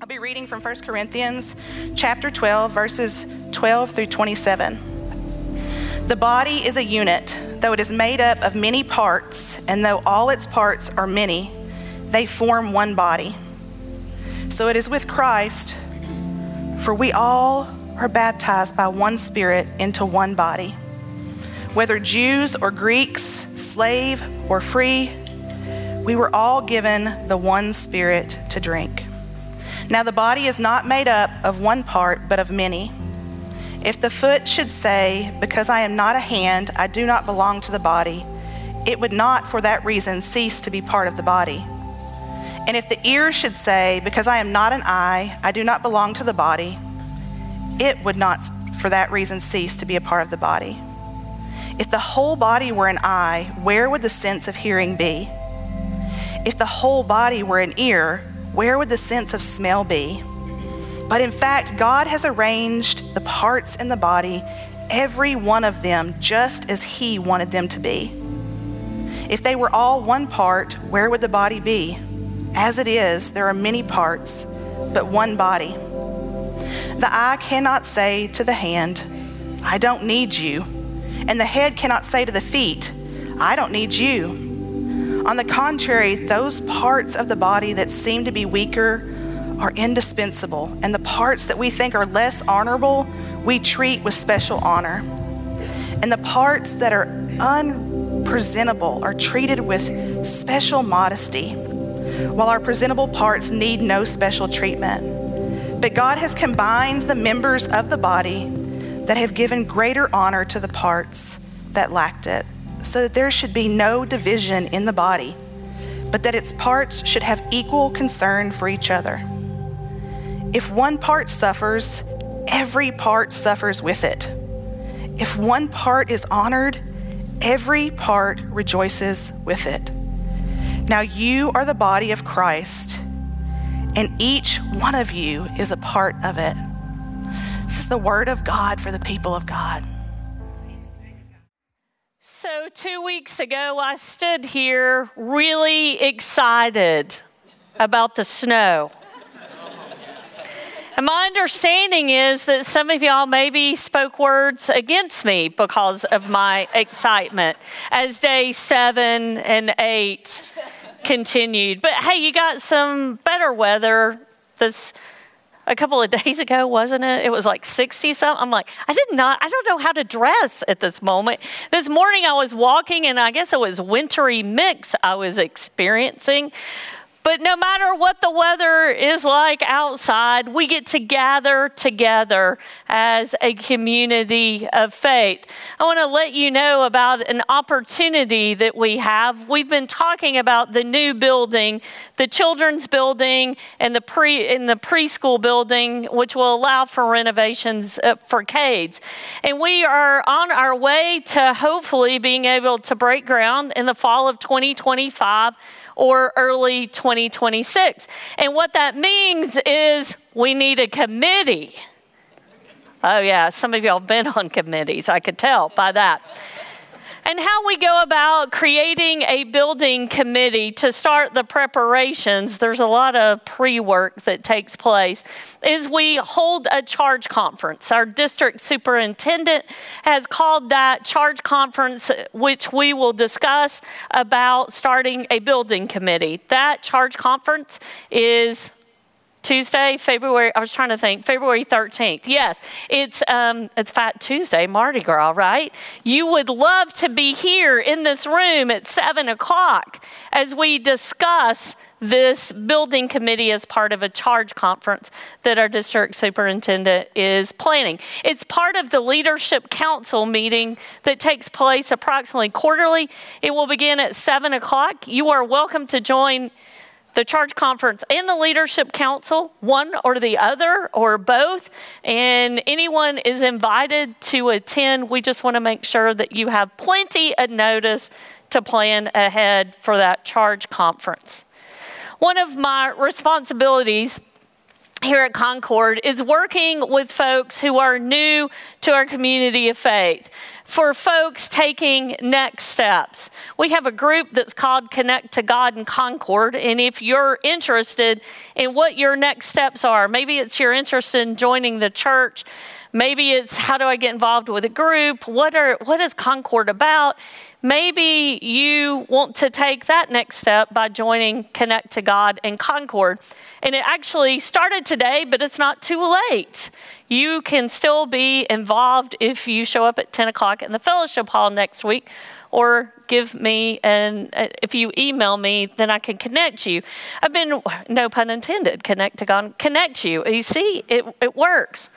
I'll be reading from 1 Corinthians chapter 12, verses 12 through 27. The body is a unit, though it is made up of many parts, and though all its parts are many, they form one body. So it is with Christ, for we all are baptized by one Spirit into one body. Whether Jews or Greeks, slave or free, we were all given the one Spirit to drink. Now the body is not made up of one part, but of many. If the foot should say, Because I am not a hand, I do not belong to the body, it would not for that reason cease to be part of the body. And if the ear should say, Because I am not an eye, I do not belong to the body, it would not for that reason cease to be a part of the body. If the whole body were an eye, where would the sense of hearing be? If the whole body were an ear, where would the sense of smell be? But in fact, God has arranged the parts in the body, every one of them, just as He wanted them to be. If they were all one part, where would the body be? As it is, there are many parts, but one body. The eye cannot say to the hand, I don't need you. And the head cannot say to the feet, I don't need you. On the contrary, those parts of the body that seem to be weaker are indispensable, and the parts that we think are less honorable, we treat with special honor. And the parts that are unpresentable are treated with special modesty, while our presentable parts need no special treatment. But God has combined the members of the body that have given greater honor to the parts that lacked it, so that there should be no division in the body, but that its parts should have equal concern for each other. If one part suffers, every part suffers with it. If one part is honored, every part rejoices with it. Now you are the body of Christ, and each one of you is a part of it. This is the word of God for the people of God. So, two weeks ago, I stood here really excited about the snow. And my understanding is that some of y'all maybe spoke words against me because of my excitement as day seven and eight continued. But hey, you got some better weather this a couple of days ago, wasn't it? It was like 60 something. I'm like, I did not, I don't know how to dress at this moment. This morning I was walking and I guess it was wintry mix I was experiencing. But no matter what the weather is like outside, we get to gather together as a community of faith. I want to let you know about an opportunity that we have. We've been talking about the new building, the children's building, and the pre in the preschool building, which will allow for renovations uh, for Cades. And we are on our way to hopefully being able to break ground in the fall of 2025 or early 2026. And what that means is we need a committee. Oh, yeah, some of y'all been on committees, I could tell by that and how we go about creating a building committee to start the preparations. There's a lot of pre work that takes place. Is we hold a charge conference. Our district superintendent has called that charge conference, which we will discuss about starting a building committee. That charge conference is Tuesday, February. I was trying to think. February 13th. Yes, it's um, it's Fat Tuesday, Mardi Gras, right? You would love to be here in this room at seven o'clock as we discuss this building committee as part of a charge conference that our district superintendent is planning. It's part of the leadership council meeting that takes place approximately quarterly. It will begin at seven o'clock. You are welcome to join the charge conference and the leadership council, one or the other or both, and anyone is invited to attend. We just want to make sure that you have plenty of notice to plan ahead for that charge conference. One of my responsibilities here at Concord is working with folks who are new to our community of faith. For folks taking next steps, we have a group that's called Connect to God in Concord. And if you're interested in what your next steps are, maybe it's you're interested in joining the church, maybe it's how do I get involved with a group, what, are, what is Concord about? Maybe you want to take that next step by joining Connect to God in Concord. And it actually started today, but it's not too late. You can still be involved if you show up at 10 o'clock in the fellowship hall next week or give me and if you email me then i can connect you i've been no pun intended connect to god connect you you see it, it works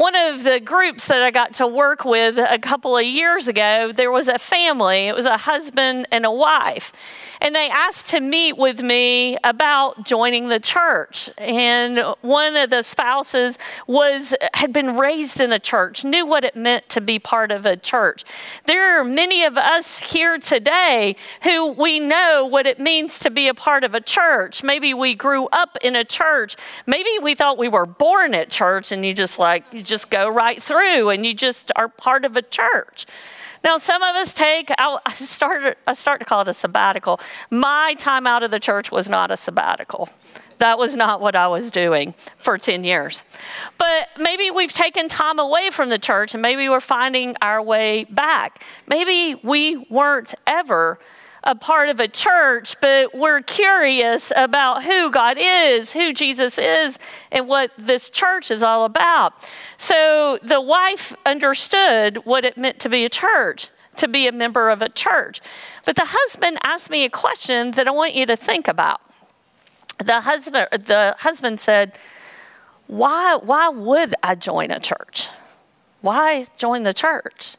one of the groups that I got to work with a couple of years ago, there was a family. It was a husband and a wife and they asked to meet with me about joining the church. And one of the spouses was had been raised in the church, knew what it meant to be part of a church. There are many of us here today who we know what it means to be a part of a church. Maybe we grew up in a church. Maybe we thought we were born at church and you just like you just go right through and you just are part of a church. Now, some of us take, I started, I start to call it a sabbatical. My time out of the church was not a sabbatical. That was not what I was doing for 10 years. But maybe we've taken time away from the church and maybe we're finding our way back. Maybe we weren't ever a part of a church, but we're curious about who God is, who Jesus is, and what this church is all about. So the wife understood what it meant to be a church, to be a member of a church. But the husband asked me a question that I want you to think about. The husband, the husband said, why, why would I join a church? Why join the church?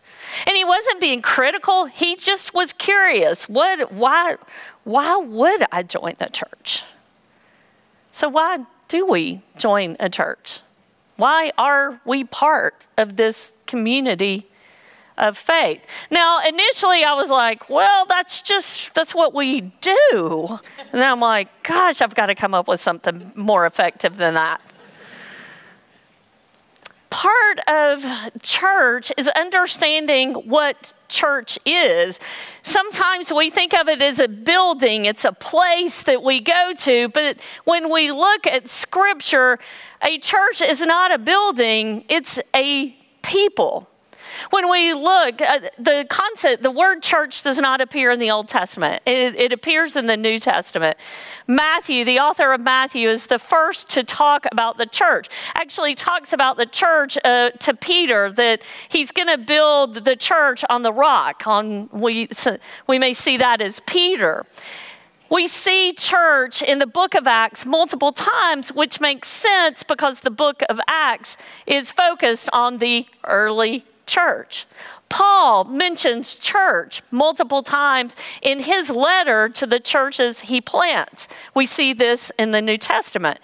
And he wasn't being critical, he just was curious. What why why would I join the church? So why do we join a church? Why are we part of this community of faith? Now, initially I was like, well, that's just that's what we do. And I'm like, gosh, I've got to come up with something more effective than that part of church is understanding what church is. Sometimes we think of it as a building, it's a place that we go to, but when we look at scripture, a church is not a building, it's a people. When we look, uh, the concept, the word church does not appear in the Old Testament, it, it appears in the New Testament. Matthew, the author of Matthew, is the first to talk about the church. Actually, talks about the church uh, to Peter that he's going to build the church on the rock. On we, so we may see that as Peter. We see church in the book of Acts multiple times, which makes sense because the book of Acts is focused on the early church. Paul mentions church multiple times in his letter to the churches he plants. We see this in the New Testament.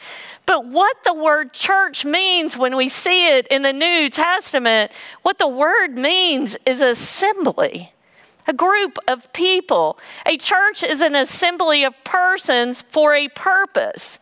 But what the word church means when we see it in the New Testament, what the word means is assembly, a group of people. A church is an assembly of persons for a purpose.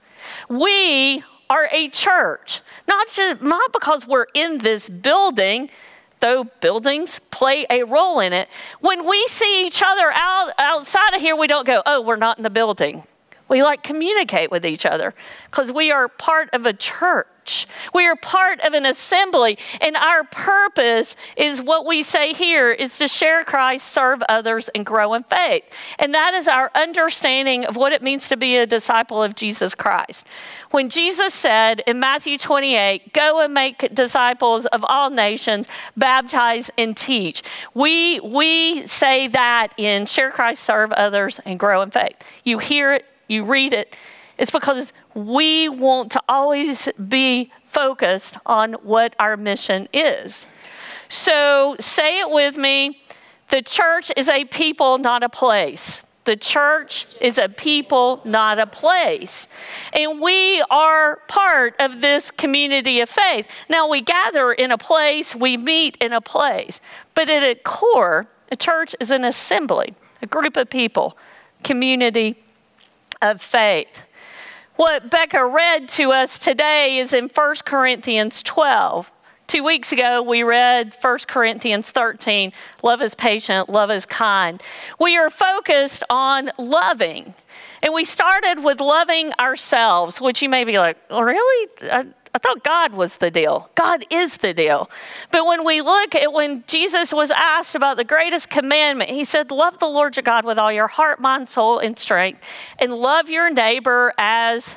We are a church, not, just, not because we're in this building though buildings play a role in it, when we see each other out outside of here, we don't go, oh, we're not in the building. We like communicate with each other because we are part of a church. We are part of an assembly, and our purpose is what we say here is to share Christ, serve others, and grow in faith. And that is our understanding of what it means to be a disciple of Jesus Christ. When Jesus said in Matthew 28, go and make disciples of all nations, baptize and teach, we, we say that in share Christ, serve others, and grow in faith. You hear it, you read it, it's because we want to always be focused on what our mission is. So say it with me the church is a people, not a place. The church is a people, not a place. And we are part of this community of faith. Now, we gather in a place, we meet in a place, but at its core, a church is an assembly, a group of people, community of faith. What Becca read to us today is in 1 Corinthians 12. Two weeks ago, we read 1 Corinthians 13 love is patient, love is kind. We are focused on loving. And we started with loving ourselves, which you may be like, oh, really? I, I thought God was the deal. God is the deal. But when we look at when Jesus was asked about the greatest commandment, he said, Love the Lord your God with all your heart, mind, soul, and strength, and love your neighbor as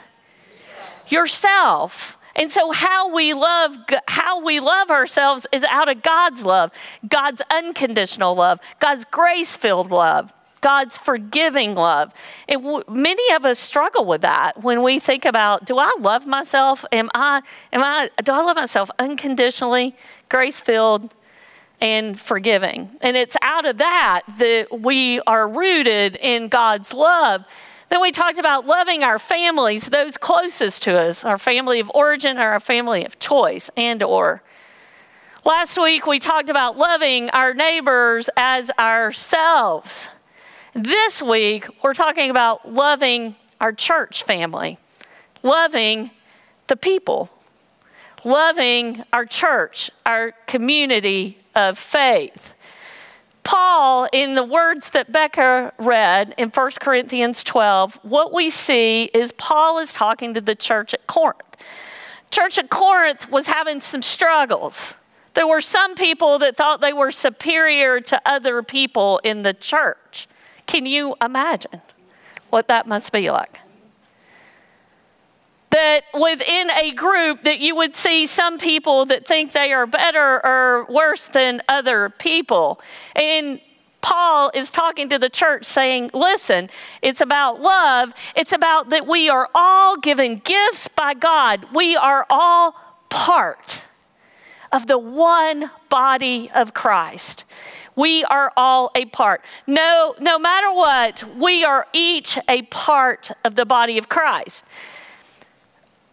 yourself. And so how we love how we love ourselves is out of God's love, God's unconditional love, God's grace-filled love. God's forgiving love. And w- many of us struggle with that when we think about do I love myself? Am I am I do I love myself unconditionally, grace-filled and forgiving? And it's out of that that we are rooted in God's love. Then we talked about loving our families, those closest to us, our family of origin or our family of choice and or Last week we talked about loving our neighbors as ourselves. This week, we're talking about loving our church family, loving the people, loving our church, our community of faith. Paul, in the words that Becca read in 1 Corinthians 12, what we see is Paul is talking to the church at Corinth. Church at Corinth was having some struggles. There were some people that thought they were superior to other people in the church. Can you imagine what that must be like? That within a group that you would see some people that think they are better or worse than other people. And Paul is talking to the church saying, listen, it's about love. It's about that we are all given gifts by God. We are all part of the one body of Christ. We are all a part. No, no matter what, we are each a part of the body of Christ.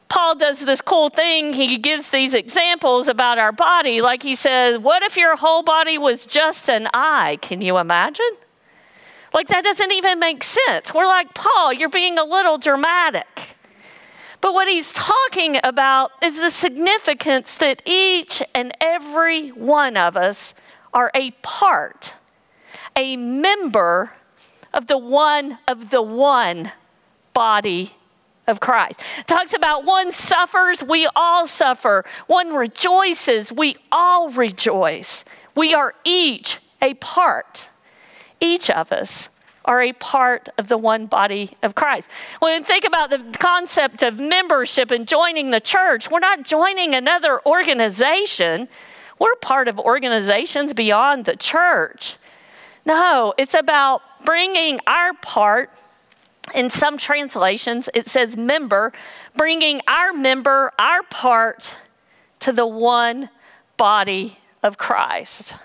Paul does this cool thing. He gives these examples about our body. Like he says, What if your whole body was just an eye? Can you imagine? Like that doesn't even make sense. We're like, Paul, you're being a little dramatic. But what he's talking about is the significance that each and every one of us are a part, a member of the one of the one body of Christ. It talks about one suffers, we all suffer. One rejoices, we all rejoice. We are each a part. Each of us are a part of the one body of Christ. When we think about the concept of membership and joining the church, we're not joining another organization. We're part of organizations beyond the church. No, it's about bringing our part. In some translations, it says member, bringing our member, our part to the one body of Christ.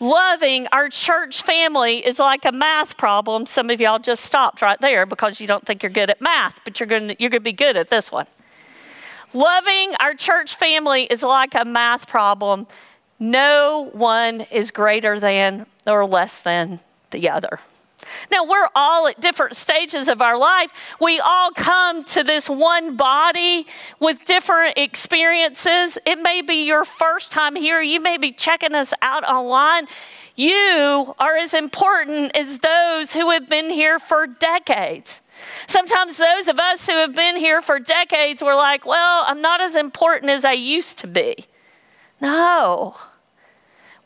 Loving our church family is like a math problem. Some of y'all just stopped right there because you don't think you're good at math, but you're going you're to be good at this one. Loving our church family is like a math problem. No one is greater than or less than the other. Now, we're all at different stages of our life. We all come to this one body with different experiences. It may be your first time here, you may be checking us out online. You are as important as those who have been here for decades. Sometimes those of us who have been here for decades were like, well, I'm not as important as I used to be. No,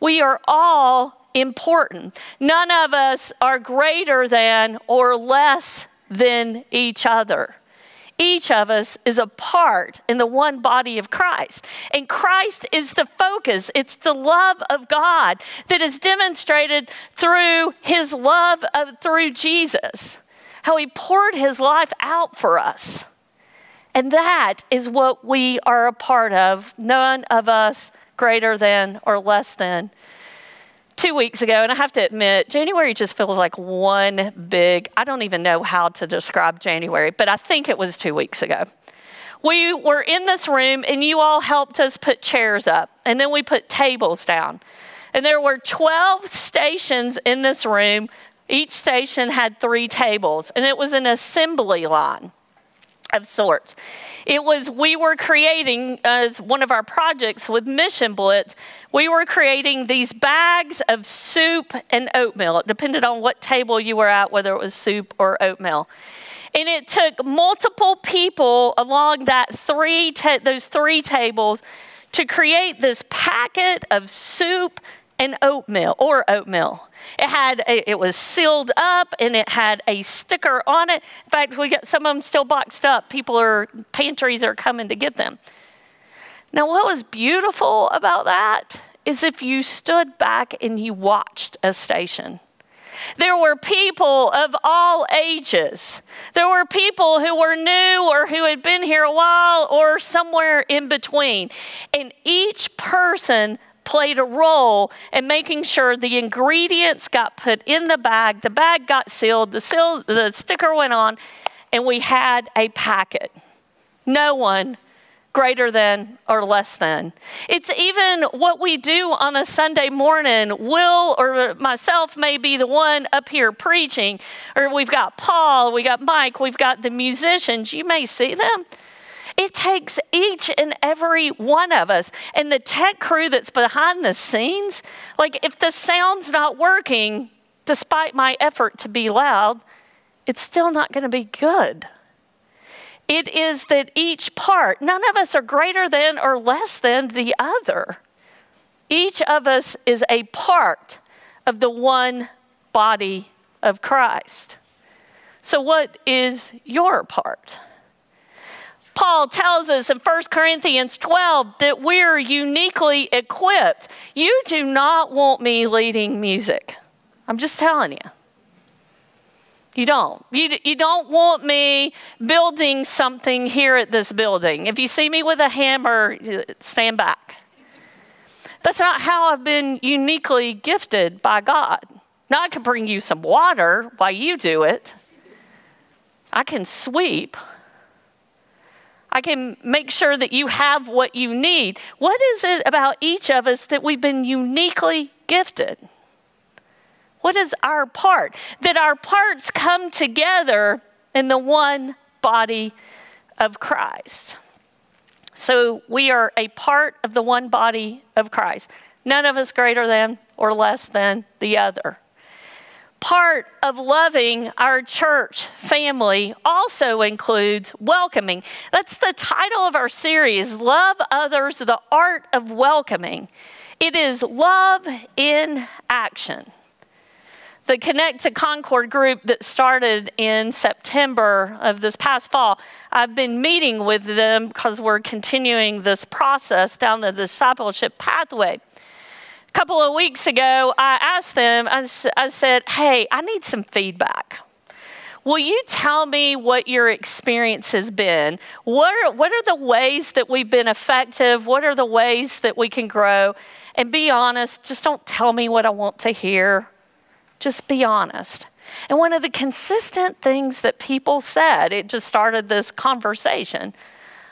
we are all important. None of us are greater than or less than each other. Each of us is a part in the one body of Christ. And Christ is the focus. It's the love of God that is demonstrated through his love of, through Jesus how he poured his life out for us. And that is what we are a part of, none of us greater than or less than. Two weeks ago, and I have to admit, January just feels like one big, I don't even know how to describe January, but I think it was two weeks ago. We were in this room, and you all helped us put chairs up, and then we put tables down. And there were 12 stations in this room each station had three tables, and it was an assembly line. of sorts. It was, we were creating, as one of our projects with Mission Blitz, we were creating these bags of soup and oatmeal. It depended on what table you were at, whether it was soup or oatmeal. And it took multiple people along that three ta- those three tables to create this packet of soup and oatmeal or oatmeal. It had a, it was sealed up and it had a sticker on it. In fact, we got some of them still boxed up. People are pantries are coming to get them. Now, what was beautiful about that is if you stood back and you watched a station. There were people of all ages. There were people who were new or who had been here a while or somewhere in between. And each person played a role in making sure the ingredients got put in the bag, the bag got sealed, the, seal, the sticker went on, and we had a packet. No one greater than or less than. It's even what we do on a Sunday morning. Will or myself may be the one up here preaching, or we've got Paul, we've got Mike, we've got the musicians. You may see them. It takes each and every one of us and the tech crew that's behind the scenes. Like, if the sound's not working, despite my effort to be loud, it's still not going to be good. It is that each part, none of us are greater than or less than the other. Each of us is a part of the one body of Christ. So, what is your part? Paul tells us in 1 Corinthians 12 that we're uniquely equipped. You do not want me leading music. I'm just telling you. You don't. You, you don't want me building something here at this building. If you see me with a hammer, stand back. That's not how I've been uniquely gifted by God. Now, I can bring you some water while you do it, I can sweep. I can make sure that you have what you need. What is it about each of us that we've been uniquely gifted? What is our part? That our parts come together in the one body of Christ. So we are a part of the one body of Christ. None of us greater than or less than the other part of loving our church family also includes welcoming. That's the title of our series, Love Others, the Art of Welcoming. It is love in action. The Connect to Concord group that started in September of this past fall, I've been meeting with them because we're continuing this process down the discipleship pathway couple of weeks ago, I asked them, I, I said, hey, I need some feedback. Will you tell me what your experience has been? What are, what are the ways that we've been effective? What are the ways that we can grow? And be honest, just don't tell me what I want to hear. Just be honest. And one of the consistent things that people said, it just started this conversation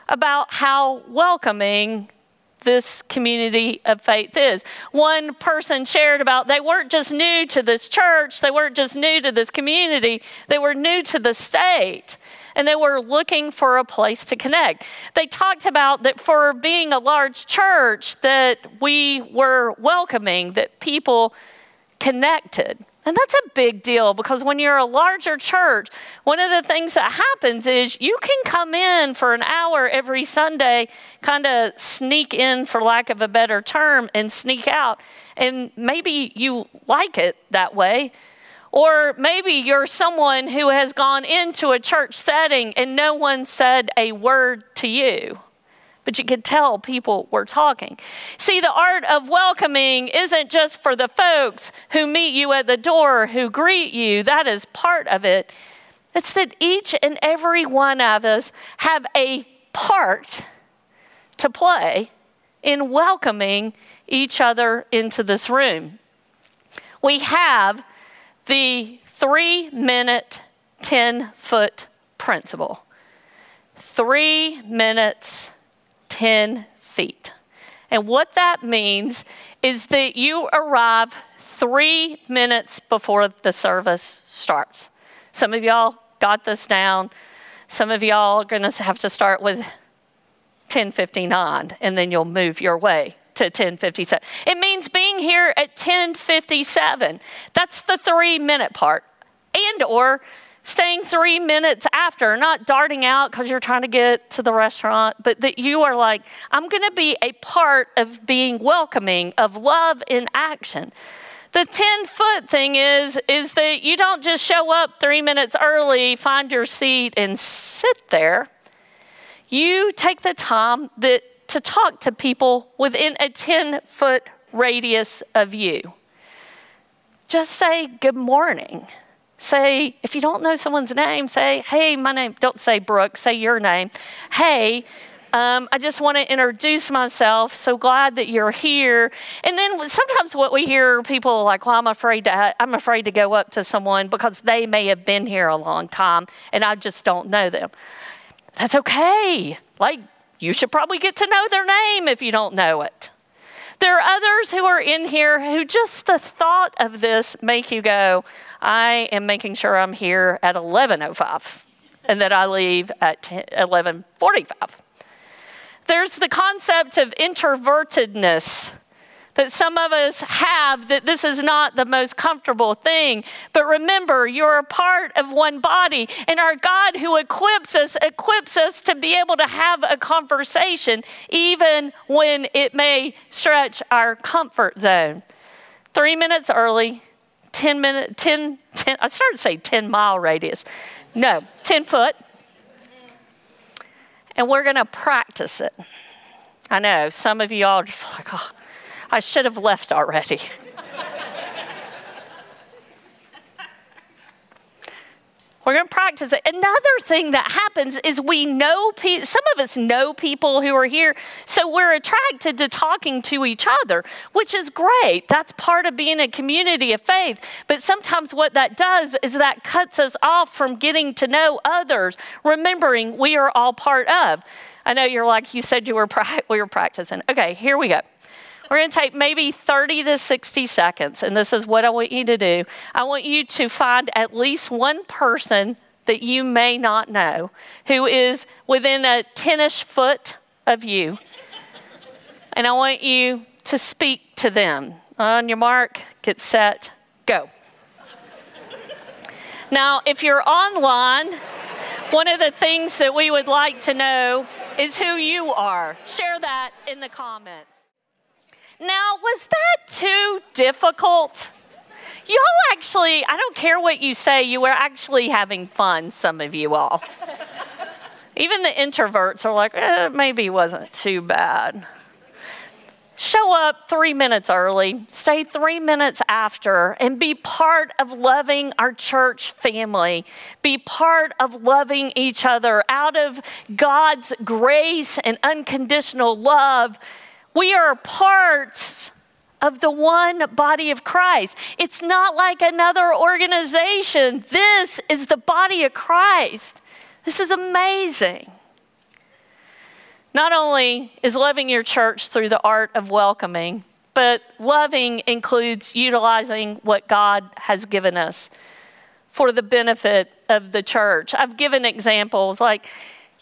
about how welcoming this community of faith is. One person shared about they weren't just new to this church, they weren't just new to this community, they were new to the state and they were looking for a place to connect. They talked about that for being a large church that we were welcoming, that people connected. And that's a big deal because when you're a larger church, one of the things that happens is you can come in for an hour every Sunday, kind of sneak in, for lack of a better term, and sneak out. And maybe you like it that way. Or maybe you're someone who has gone into a church setting and no one said a word to you but you could tell people were talking. See, the art of welcoming isn't just for the folks who meet you at the door, who greet you, that is part of it. It's that each and every one of us have a part to play in welcoming each other into this room. We have the three minute, 10 foot principle. Three minutes, 10 feet. And what that means is that you arrive three minutes before the service starts. Some of y'all got this down. Some of y'all are going to have to start with 1059 and then you'll move your way to 1057. It means being here at 1057. That's the 3 minute part. And or staying 3 minutes after, not darting out cuz you're trying to get to the restaurant, but that you are like I'm going to be a part of being welcoming of love in action. The 10 foot thing is, is that you don't just show up three minutes early, find your seat, and sit there. You take the time that, to talk to people within a 10 foot radius of you. Just say good morning. Say, if you don't know someone's name, say, hey, my name, don't say Brooke, say your name. Hey, um, I just want to introduce myself. So glad that you're here. And then sometimes what we hear people like, well, I'm afraid to, I'm afraid to go up to someone because they may have been here a long time and I just don't know them. That's okay. Like, you should probably get to know their name if you don't know it. There are others who are in here who just the thought of this make you go, I am making sure I'm here at 11:05 and that I leave at 11:45. There's the concept of introvertedness that some of us have that this is not the most comfortable thing. But remember, you're a part of one body, and our God who equips us equips us to be able to have a conversation even when it may stretch our comfort zone. Three minutes early, 10 minute, 10, 10 I started to say 10 mile radius. No, 10 foot. And we're going to practice it. I know some of you all just like, oh, I should have left already. We're going to practice it. Another thing that happens is we know pe- some of us know people who are here, so we're attracted to talking to each other, which is great. That's part of being a community of faith. But sometimes what that does is that cuts us off from getting to know others, remembering we are all part of. I know you're like you said you were pra- we were practicing. Okay, here we go. We're going to take maybe 30 to 60 seconds, and this is what I want you to do. I want you to find at least one person that you may not know who is within a 10 ish foot of you. And I want you to speak to them. On your mark, get set, go. Now, if you're online, one of the things that we would like to know is who you are. Share that in the comments. Now, was that too difficult? Y'all actually, I don't care what you say, you were actually having fun, some of you all. Even the introverts are like, eh, maybe wasn't too bad. Show up three minutes early, stay three minutes after, and be part of loving our church family. Be part of loving each other out of God's grace and unconditional love we are parts of the one body of Christ. It's not like another organization. This is the body of Christ. This is amazing. Not only is loving your church through the art of welcoming, but loving includes utilizing what God has given us for the benefit of the church. I've given examples like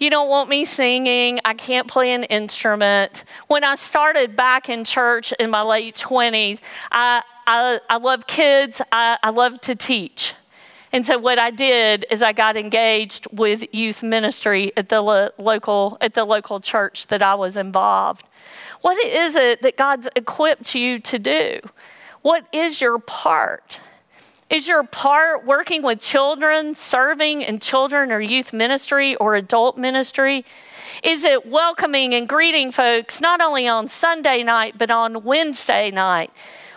you don't want me singing. I can't play an instrument. When I started back in church in my late 20s, I, I, I love kids, I, I love to teach. And so what I did is I got engaged with youth ministry at the lo- local at the local church that I was involved. What is it that God's equipped you to do? What is your part? Is your part working with children, serving in children or youth ministry or adult ministry? Is it welcoming and greeting folks not only on Sunday night, but on Wednesday night?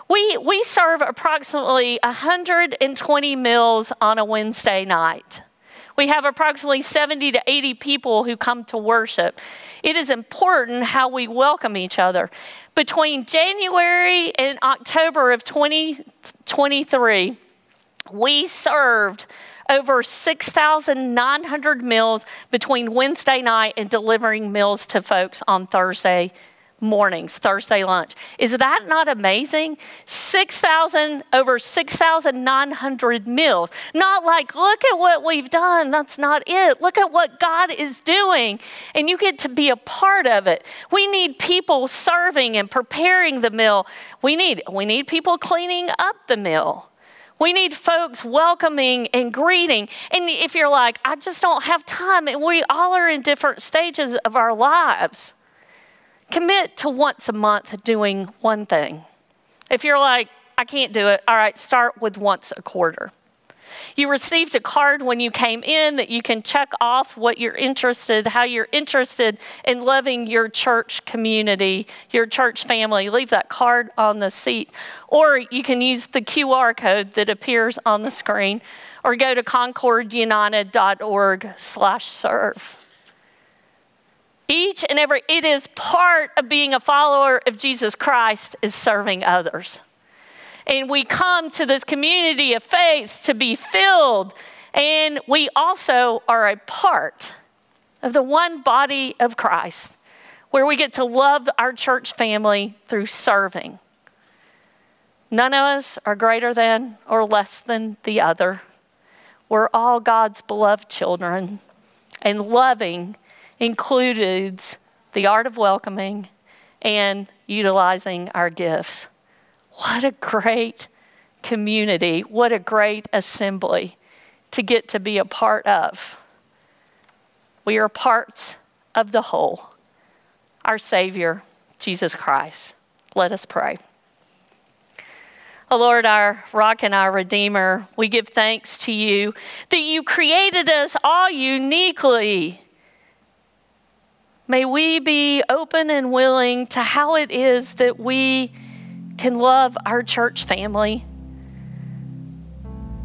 We, we serve approximately 120 meals on a Wednesday night. We have approximately 70 to 80 people who come to worship. It is important how we welcome each other. Between January and October of 2023, we served over 6,900 meals between Wednesday night and delivering meals to folks on Thursday mornings, Thursday lunch. Is that not amazing? 6,000, over 6,900 meals. Not like, look at what we've done. That's not it. Look at what God is doing. And you get to be a part of it. We need people serving and preparing the meal. We need, we need people cleaning up the meal. We need folks welcoming and greeting. And if you're like, I just don't have time, and we all are in different stages of our lives Commit to once a month doing one thing. If you're like, I can't do it, all right, start with once a quarter. You received a card when you came in that you can check off what you're interested, how you're interested in loving your church community, your church family. Leave that card on the seat. Or you can use the QR code that appears on the screen or go to concordunited.org slash serve. Each and every, it is part of being a follower of Jesus Christ is serving others. And we come to this community of faith to be filled, and we also are a part of the one body of Christ where we get to love our church family through serving. None of us are greater than or less than the other. We're all God's beloved children, and loving includes the art of welcoming and utilizing our gifts. What a great community. What a great assembly to get to be a part of. We are parts of the whole. Our Savior, Jesus Christ. Let us pray. Oh Lord, our rock and our redeemer, we give thanks to you that you created us all uniquely May we be open and willing to how it is that we can love our church family.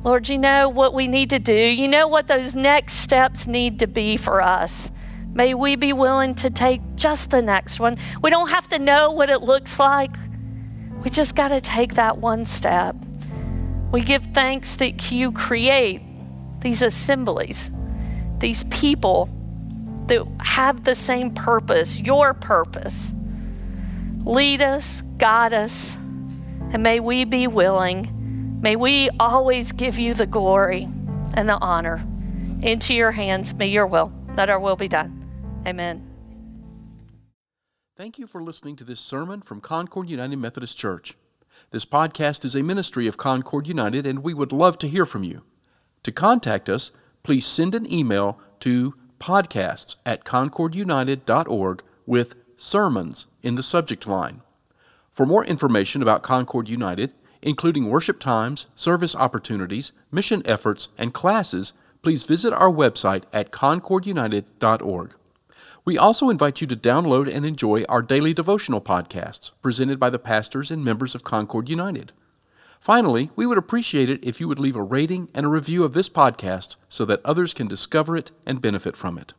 Lord, you know what we need to do. You know what those next steps need to be for us. May we be willing to take just the next one. We don't have to know what it looks like, we just got to take that one step. We give thanks that you create these assemblies, these people that have the same purpose, your purpose. Lead us, guide us, and may we be willing. May we always give you the glory and the honor. Into your hands, may your will, that our will be done. Amen. Thank you for listening to this sermon from Concord United Methodist Church. This podcast is a ministry of Concord United, and we would love to hear from you. To contact us, please send an email to podcasts at concordunited.org with sermons in the subject line. For more information about Concord United, including worship times, service opportunities, mission efforts, and classes, please visit our website at concordunited.org. We also invite you to download and enjoy our daily devotional podcasts presented by the pastors and members of Concord United. Finally, we would appreciate it if you would leave a rating and a review of this podcast so that others can discover it and benefit from it.